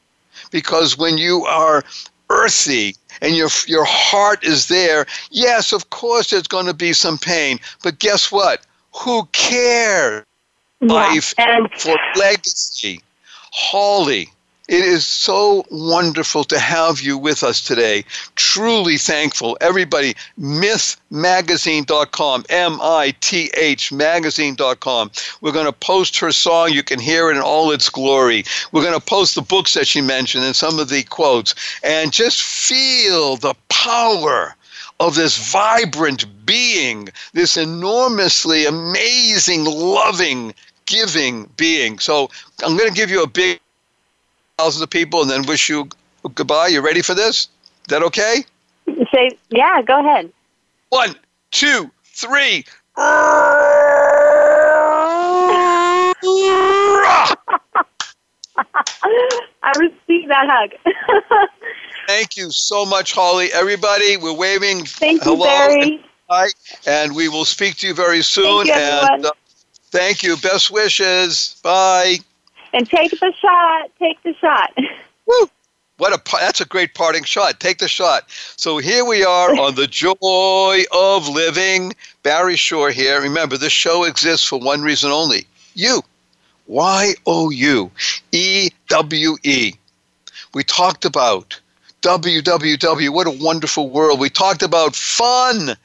Because when you are earthy and your your heart is there, yes, of course there's going to be some pain, but guess what? Who cares? Yeah. Life and- for legacy. Holly, it is so wonderful to have you with us today. Truly thankful. Everybody, mithmagazine.com, M I T H magazine.com. We're going to post her song. You can hear it in all its glory. We're going to post the books that she mentioned and some of the quotes and just feel the power of this vibrant being, this enormously amazing, loving, giving being. So I'm going to give you a big thousands of people and then wish you goodbye. You ready for this? Is that okay? Say, yeah, go ahead. One, two, three. <laughs> I received that hug. <laughs> Thank you so much, Holly. Everybody, we're waving. Thank hello you, Barry. And, and we will speak to you very soon. Thank you, and uh, thank you. Best wishes. Bye and take the shot. Take the shot. <laughs> Woo! What a that's a great parting shot. Take the shot. So here we are on the joy of living. Barry Shore here. Remember, this show exists for one reason only: you. Y O U E W E. We talked about WWW. What a wonderful world. We talked about fun.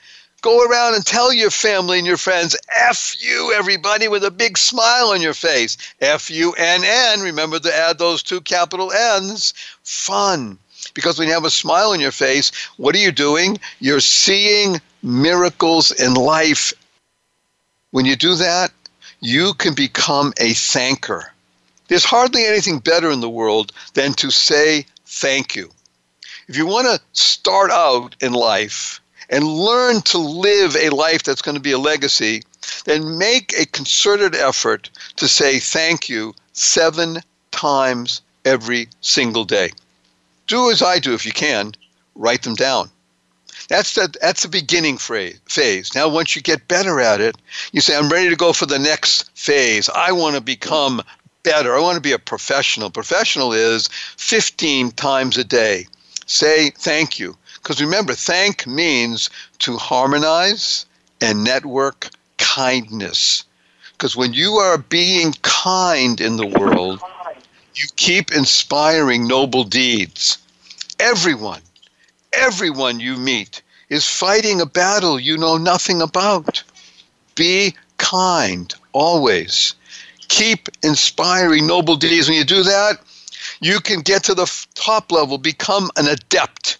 Go around and tell your family and your friends, F you, everybody, with a big smile on your face. F U N N. Remember to add those two capital N's. Fun. Because when you have a smile on your face, what are you doing? You're seeing miracles in life. When you do that, you can become a thanker. There's hardly anything better in the world than to say thank you. If you want to start out in life, and learn to live a life that's going to be a legacy, then make a concerted effort to say thank you seven times every single day. Do as I do if you can, write them down. That's the, that's the beginning phase. Now, once you get better at it, you say, I'm ready to go for the next phase. I want to become better. I want to be a professional. Professional is 15 times a day. Say thank you. Because remember, thank means to harmonize and network kindness. Because when you are being kind in the world, you keep inspiring noble deeds. Everyone, everyone you meet is fighting a battle you know nothing about. Be kind always. Keep inspiring noble deeds. When you do that, you can get to the top level, become an adept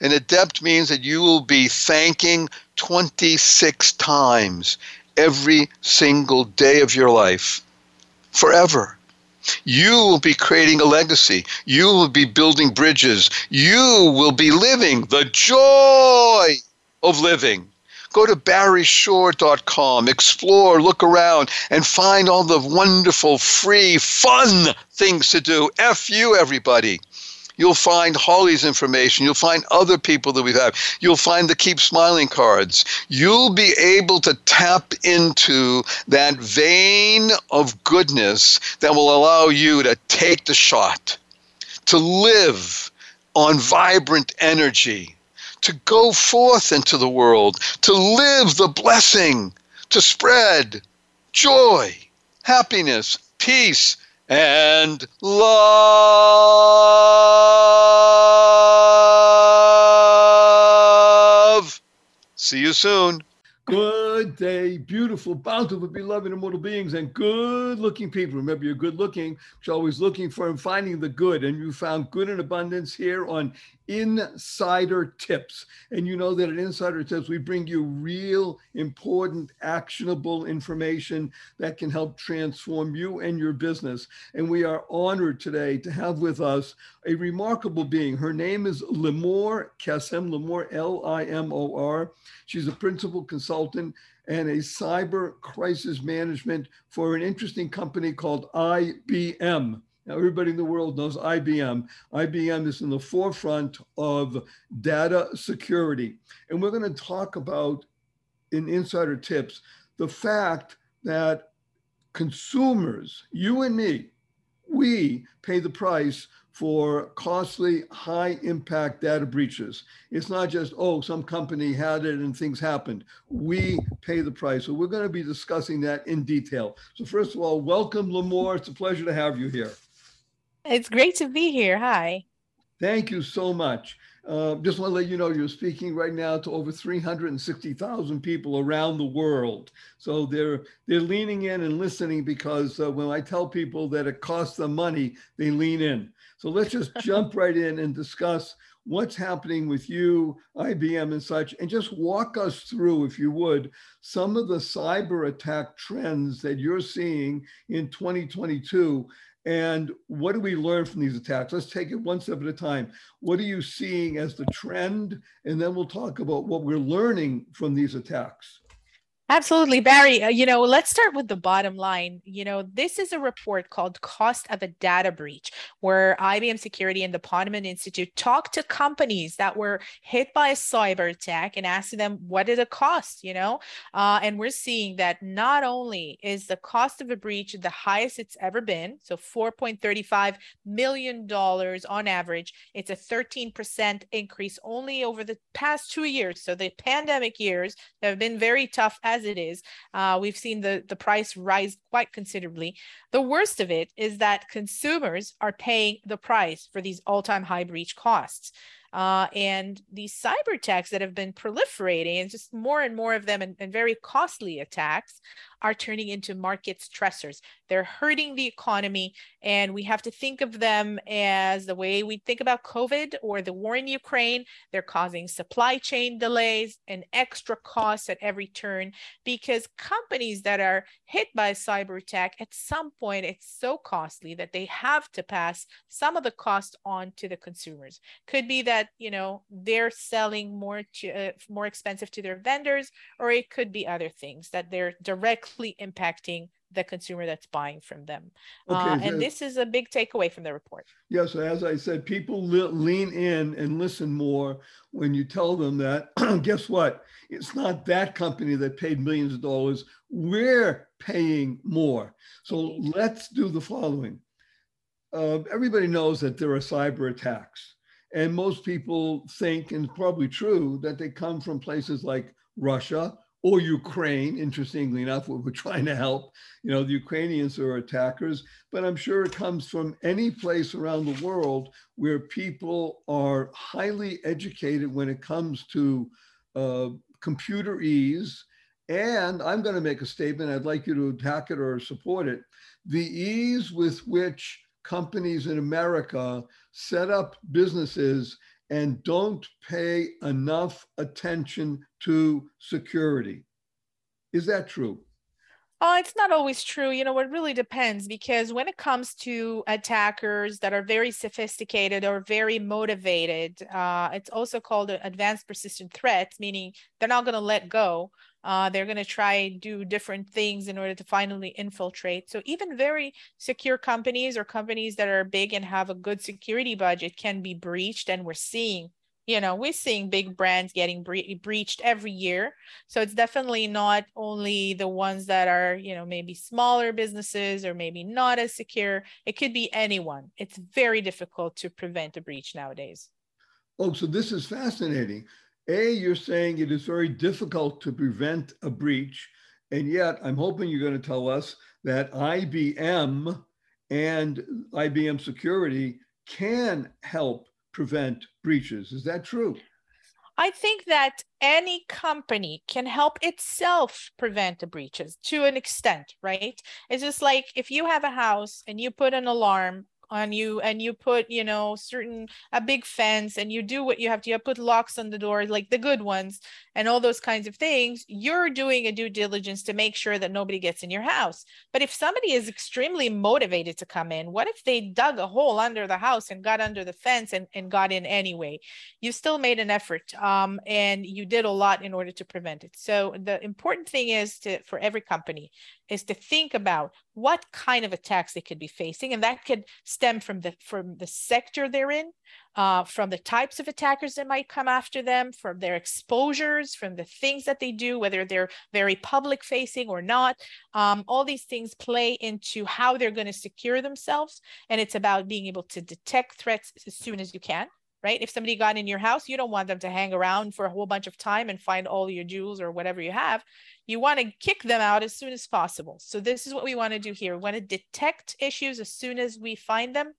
an adept means that you will be thanking 26 times every single day of your life forever. You will be creating a legacy. You will be building bridges. You will be living the joy of living. Go to barryshore.com, explore, look around, and find all the wonderful, free, fun things to do. F you, everybody. You'll find Holly's information. You'll find other people that we have. had. You'll find the Keep Smiling cards. You'll be able to tap into that vein of goodness that will allow you to take the shot, to live on vibrant energy, to go forth into the world, to live the blessing, to spread joy, happiness, peace, and love. See you soon. Good day, beautiful, bountiful, beloved, immortal beings, and good looking people. Remember, you're good looking, you're always looking for and finding the good. And you found good in abundance here on Insider Tips. And you know that at Insider Tips, we bring you real, important, actionable information that can help transform you and your business. And we are honored today to have with us a remarkable being. Her name is Limor Kesem, Limor, L I M O R. She's a principal consultant and a cyber crisis management for an interesting company called IBM. Now, everybody in the world knows IBM. IBM is in the forefront of data security. And we're going to talk about in insider tips the fact that consumers, you and me, we pay the price for costly, high impact data breaches. It's not just, oh, some company had it and things happened. We pay the price. So we're going to be discussing that in detail. So, first of all, welcome, Limor. It's a pleasure to have you here. It's great to be here. Hi. Thank you so much. Uh, just want to let you know you're speaking right now to over 360,000 people around the world. So they're they're leaning in and listening because uh, when I tell people that it costs them money, they lean in. So let's just <laughs> jump right in and discuss what's happening with you, IBM, and such, and just walk us through, if you would, some of the cyber attack trends that you're seeing in 2022 and what do we learn from these attacks? Let's take it one step at a time. What are you seeing as the trend? And then we'll talk about what we're learning from these attacks. Absolutely, Barry. Uh, you know, let's start with the bottom line. You know, this is a report called Cost of a Data Breach, where IBM Security and the Ponemon Institute talked to companies that were hit by a cyber attack and asked them, what did it cost? You know, uh, and we're seeing that not only is the cost of a breach the highest it's ever been, so $4.35 million on average, it's a 13% increase only over the past two years. So the pandemic years have been very tough as as it is, uh, we've seen the, the price rise quite considerably. The worst of it is that consumers are paying the price for these all time high breach costs. Uh, and these cyber attacks that have been proliferating and just more and more of them and, and very costly attacks are turning into market stressors. They're hurting the economy, and we have to think of them as the way we think about COVID or the war in Ukraine. They're causing supply chain delays and extra costs at every turn because companies that are hit by cyber attack, at some point, it's so costly that they have to pass some of the cost on to the consumers. Could be that you know they're selling more to uh, more expensive to their vendors, or it could be other things that they're directly directly impacting the consumer that's buying from them. Okay, uh, and so, this is a big takeaway from the report. Yeah, so as I said, people lean in and listen more when you tell them that, <clears throat> guess what? It's not that company that paid millions of dollars. We're paying more. So let's do the following. Uh, everybody knows that there are cyber attacks. And most people think, and probably true, that they come from places like Russia or Ukraine, interestingly enough, we're <laughs> trying to help. You know, the Ukrainians are attackers, but I'm sure it comes from any place around the world where people are highly educated when it comes to uh, computer ease. And I'm going to make a statement, I'd like you to attack it or support it. The ease with which companies in America set up businesses and don't pay enough attention to security. Is that true? Oh, it's not always true. You know, it really depends because when it comes to attackers that are very sophisticated or very motivated, uh, it's also called advanced persistent threats, meaning they're not going to let go. Uh, they're going to try do different things in order to finally infiltrate. So even very secure companies or companies that are big and have a good security budget can be breached, and we're seeing you know we're seeing big brands getting bre- breached every year. So it's definitely not only the ones that are you know maybe smaller businesses or maybe not as secure. It could be anyone. It's very difficult to prevent a breach nowadays. Oh so this is fascinating a you're saying it is very difficult to prevent a breach and yet i'm hoping you're going to tell us that ibm and ibm security can help prevent breaches. Is that true? I think that any company can help itself prevent the breaches to an extent, right? It's just like if you have a house and you put an alarm on you and you put you know certain a big fence and you do what you have to you put locks on the door like the good ones and all those kinds of things you're doing a due diligence to make sure that nobody gets in your house. But if somebody is extremely motivated to come in what if they dug a hole under the house and got under the fence and, and got in anyway? You still made an effort um, and you did a lot in order to prevent it. So the important thing is to for every company is to think about what kind of attacks they could be facing and that could stem from the from the sector they're in, uh, from the types of attackers that might come after them, from their exposures, from the things that they do, whether they're very public facing or not. Um, all these things play into how they're going to secure themselves, and it's about being able to detect threats as soon as you can right? If somebody got in your house, you don't want them to hang around for a whole bunch of time and find all your jewels or whatever you have. You want to kick them out as soon as possible. So this is what we want to do here. We want to detect issues as soon as we find them.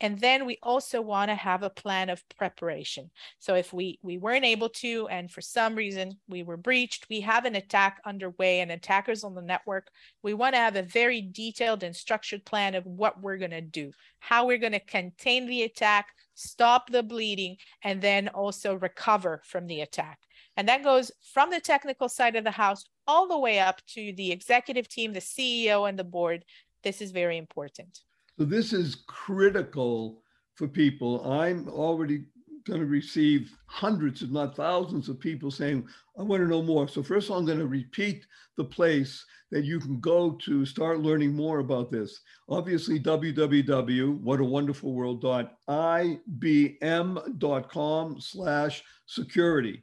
And then we also want to have a plan of preparation. So if we we weren't able to, and for some reason we were breached, we have an attack underway and attackers on the network. We want to have a very detailed and structured plan of what we're going to do, how we're going to contain the attack, stop the bleeding, and then also recover from the attack. And that goes from the technical side of the house all the way up to the executive team, the CEO, and the board. This is very important. So, this is critical for people. I'm already going to receive hundreds, if not thousands, of people saying, I want to know more. So, first of all, I'm going to repeat the place that you can go to start learning more about this. Obviously, www.whataWonderfulworld.ibm.com slash security.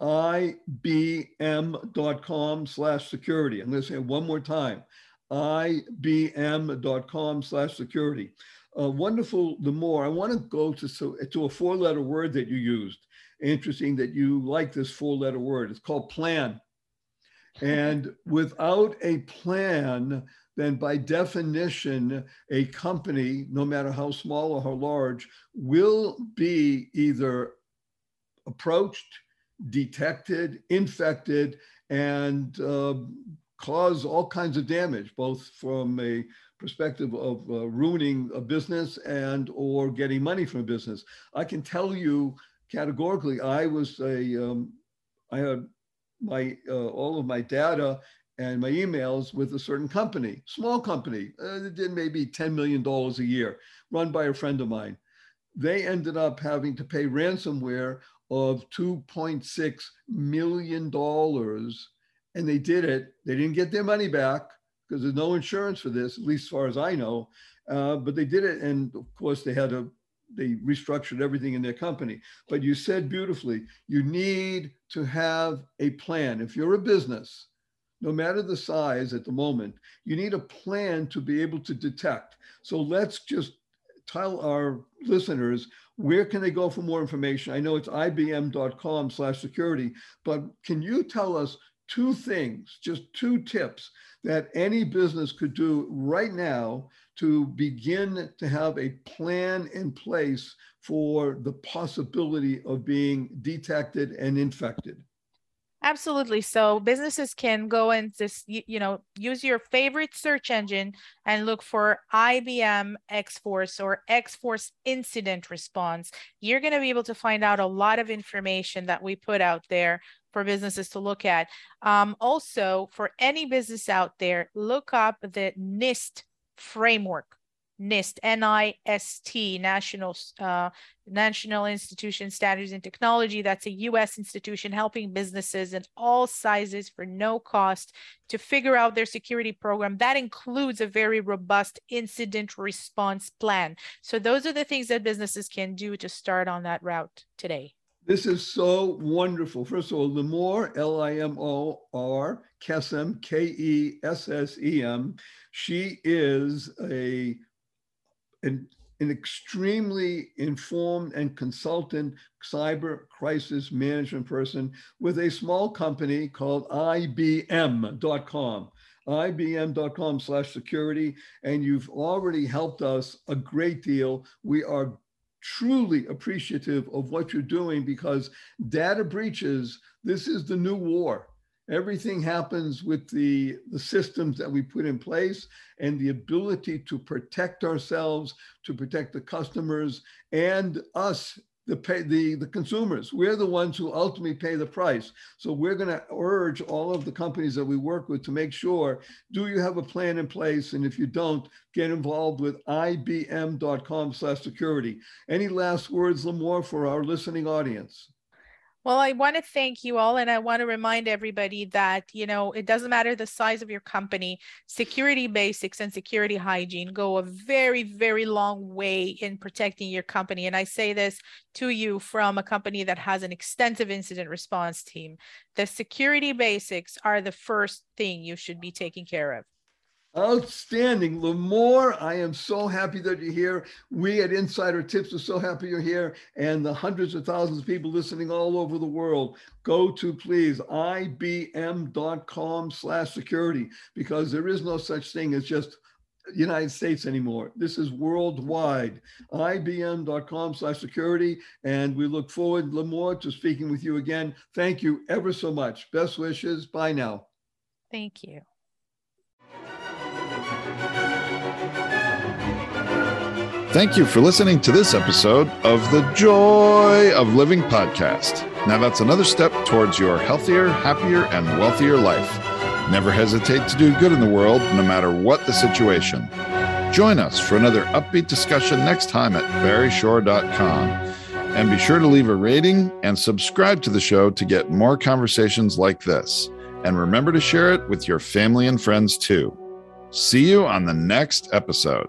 ibm.com slash security. I'm going to say it one more time. ibm.com slash security. Uh, wonderful, the more I want to go to, so, to a four letter word that you used. Interesting that you like this four letter word. It's called plan. And without a plan, then by definition, a company, no matter how small or how large, will be either approached, detected, infected, and uh, cause all kinds of damage, both from a perspective of uh, ruining a business and or getting money from a business. I can tell you categorically, I was a, um, I had my uh, all of my data and my emails with a certain company, small company, uh, that did maybe $10 million a year, run by a friend of mine. They ended up having to pay ransomware of $2.6 million. And they did it. They didn't get their money back because there's no insurance for this, at least as far as I know. Uh, but they did it. And of course, they had to they restructured everything in their company. But you said beautifully, you need to have a plan. If you're a business, no matter the size at the moment, you need a plan to be able to detect. So let's just tell our listeners where can they go for more information. I know it's ibm.com slash security, but can you tell us two things, just two tips that any business could do right now to begin to have a plan in place for the possibility of being detected and infected? Absolutely. So businesses can go and just you know use your favorite search engine and look for IBM X Force or X Force incident response. You're going to be able to find out a lot of information that we put out there for businesses to look at. Um, also, for any business out there, look up the NIST framework. NIST, N-I-S-T, National uh, National Institution Standards and Technology. That's a U.S. institution helping businesses in all sizes for no cost to figure out their security program. That includes a very robust incident response plan. So those are the things that businesses can do to start on that route today. This is so wonderful. First of all, Limor, L I M O R, Kessem, K E S S E M. She is a an, an extremely informed and consultant cyber crisis management person with a small company called IBM.com ibm.com slash security and you've already helped us a great deal we are truly appreciative of what you're doing because data breaches, this is the new war. Everything happens with the, the systems that we put in place and the ability to protect ourselves, to protect the customers and us the pay the, the consumers. We're the ones who ultimately pay the price. So we're going to urge all of the companies that we work with to make sure, do you have a plan in place? And if you don't, get involved with ibm.com slash security. Any last words, Limor, for our listening audience? Well, I want to thank you all, and I want to remind everybody that, you know, it doesn't matter the size of your company, security basics and security hygiene go a very, very long way in protecting your company. And I say this to you from a company that has an extensive incident response team. The security basics are the first thing you should be taking care of. Outstanding. Limor, I am so happy that you're here. We at Insider Tips are so happy you're here. And the hundreds of thousands of people listening all over the world, go to please ibm.com slash security because there is no such thing as just United States anymore. This is worldwide. IBM.com slash security. And we look forward, Limor, to speaking with you again. Thank you ever so much. Best wishes. Bye now. Thank you. Thank you for listening to this episode of the Joy of Living podcast. Now, that's another step towards your healthier, happier, and wealthier life. Never hesitate to do good in the world, no matter what the situation. Join us for another upbeat discussion next time at barryshore.com. And be sure to leave a rating and subscribe to the show to get more conversations like this. And remember to share it with your family and friends too. See you on the next episode.